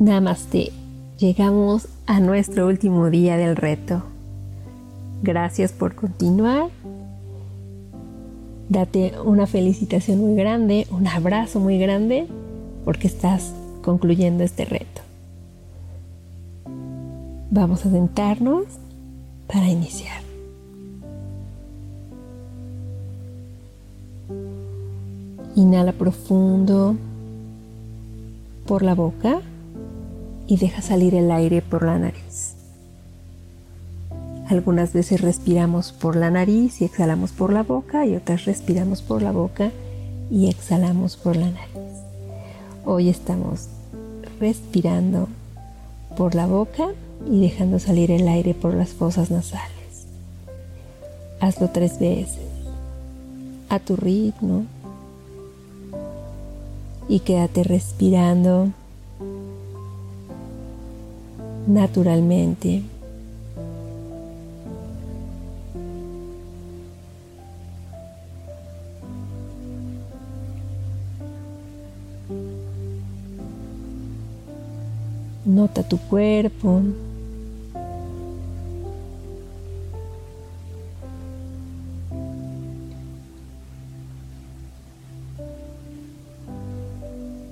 Namaste. Llegamos a nuestro último día del reto. Gracias por continuar. Date una felicitación muy grande, un abrazo muy grande, porque estás concluyendo este reto. Vamos a sentarnos para iniciar. Inhala profundo por la boca y deja salir el aire por la nariz. Algunas veces respiramos por la nariz y exhalamos por la boca y otras respiramos por la boca y exhalamos por la nariz. Hoy estamos respirando por la boca y dejando salir el aire por las fosas nasales. Hazlo tres veces, a tu ritmo, y quédate respirando naturalmente. Nota tu cuerpo.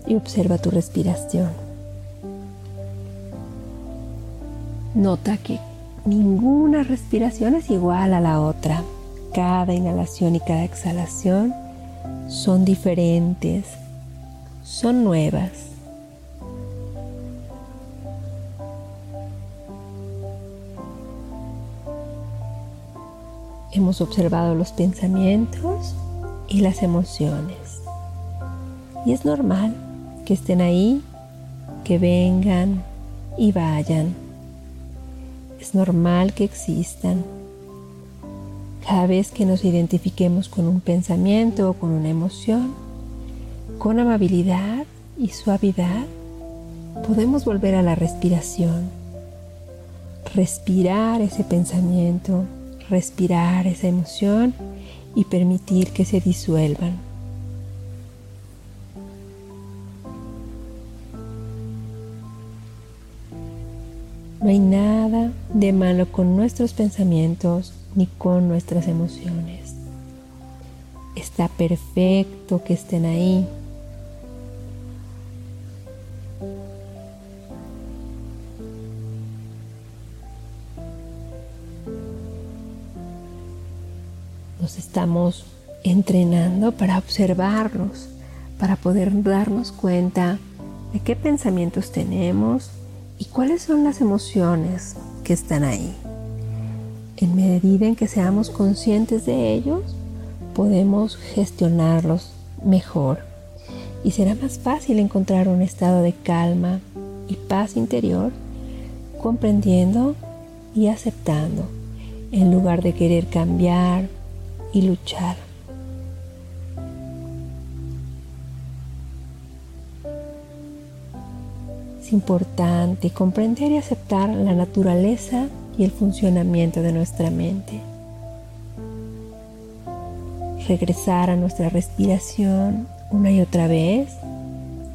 Y observa tu respiración. Nota que ninguna respiración es igual a la otra. Cada inhalación y cada exhalación son diferentes, son nuevas. Hemos observado los pensamientos y las emociones. Y es normal que estén ahí, que vengan y vayan. Es normal que existan. Cada vez que nos identifiquemos con un pensamiento o con una emoción, con amabilidad y suavidad, podemos volver a la respiración. Respirar ese pensamiento, respirar esa emoción y permitir que se disuelvan. No hay nada de malo con nuestros pensamientos ni con nuestras emociones. Está perfecto que estén ahí. Nos estamos entrenando para observarlos, para poder darnos cuenta de qué pensamientos tenemos, ¿Y cuáles son las emociones que están ahí? En medida en que seamos conscientes de ellos, podemos gestionarlos mejor y será más fácil encontrar un estado de calma y paz interior comprendiendo y aceptando en lugar de querer cambiar y luchar. Importante comprender y aceptar la naturaleza y el funcionamiento de nuestra mente. Regresar a nuestra respiración una y otra vez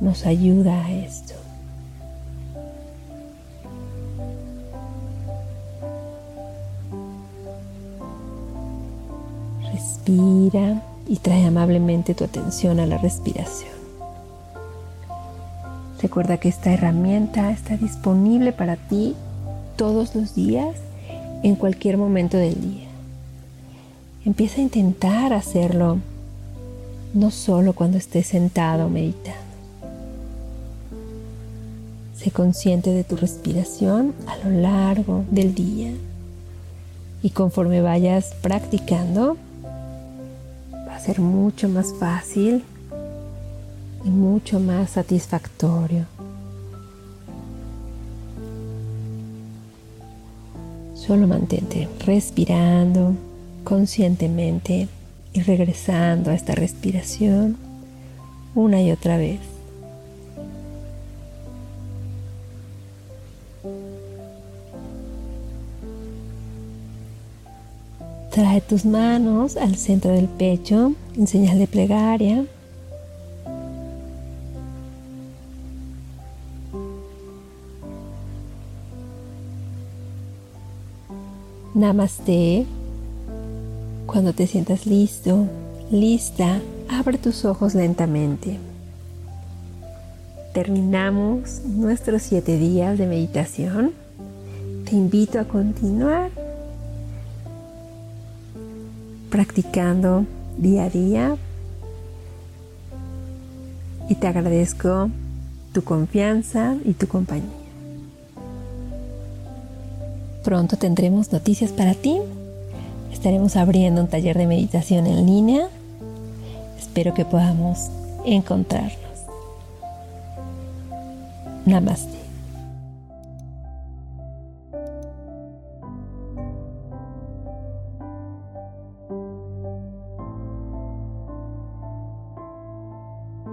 nos ayuda a esto. Respira y trae amablemente tu atención a la respiración. Recuerda que esta herramienta está disponible para ti todos los días, en cualquier momento del día. Empieza a intentar hacerlo, no solo cuando estés sentado meditando. Sé consciente de tu respiración a lo largo del día y conforme vayas practicando, va a ser mucho más fácil y mucho más satisfactorio. Solo mantente respirando conscientemente y regresando a esta respiración una y otra vez. Trae tus manos al centro del pecho en señal de plegaria Namaste. Cuando te sientas listo, lista, abre tus ojos lentamente. Terminamos nuestros siete días de meditación. Te invito a continuar practicando día a día y te agradezco tu confianza y tu compañía. Pronto tendremos noticias para ti. Estaremos abriendo un taller de meditación en línea. Espero que podamos encontrarnos. Namaste.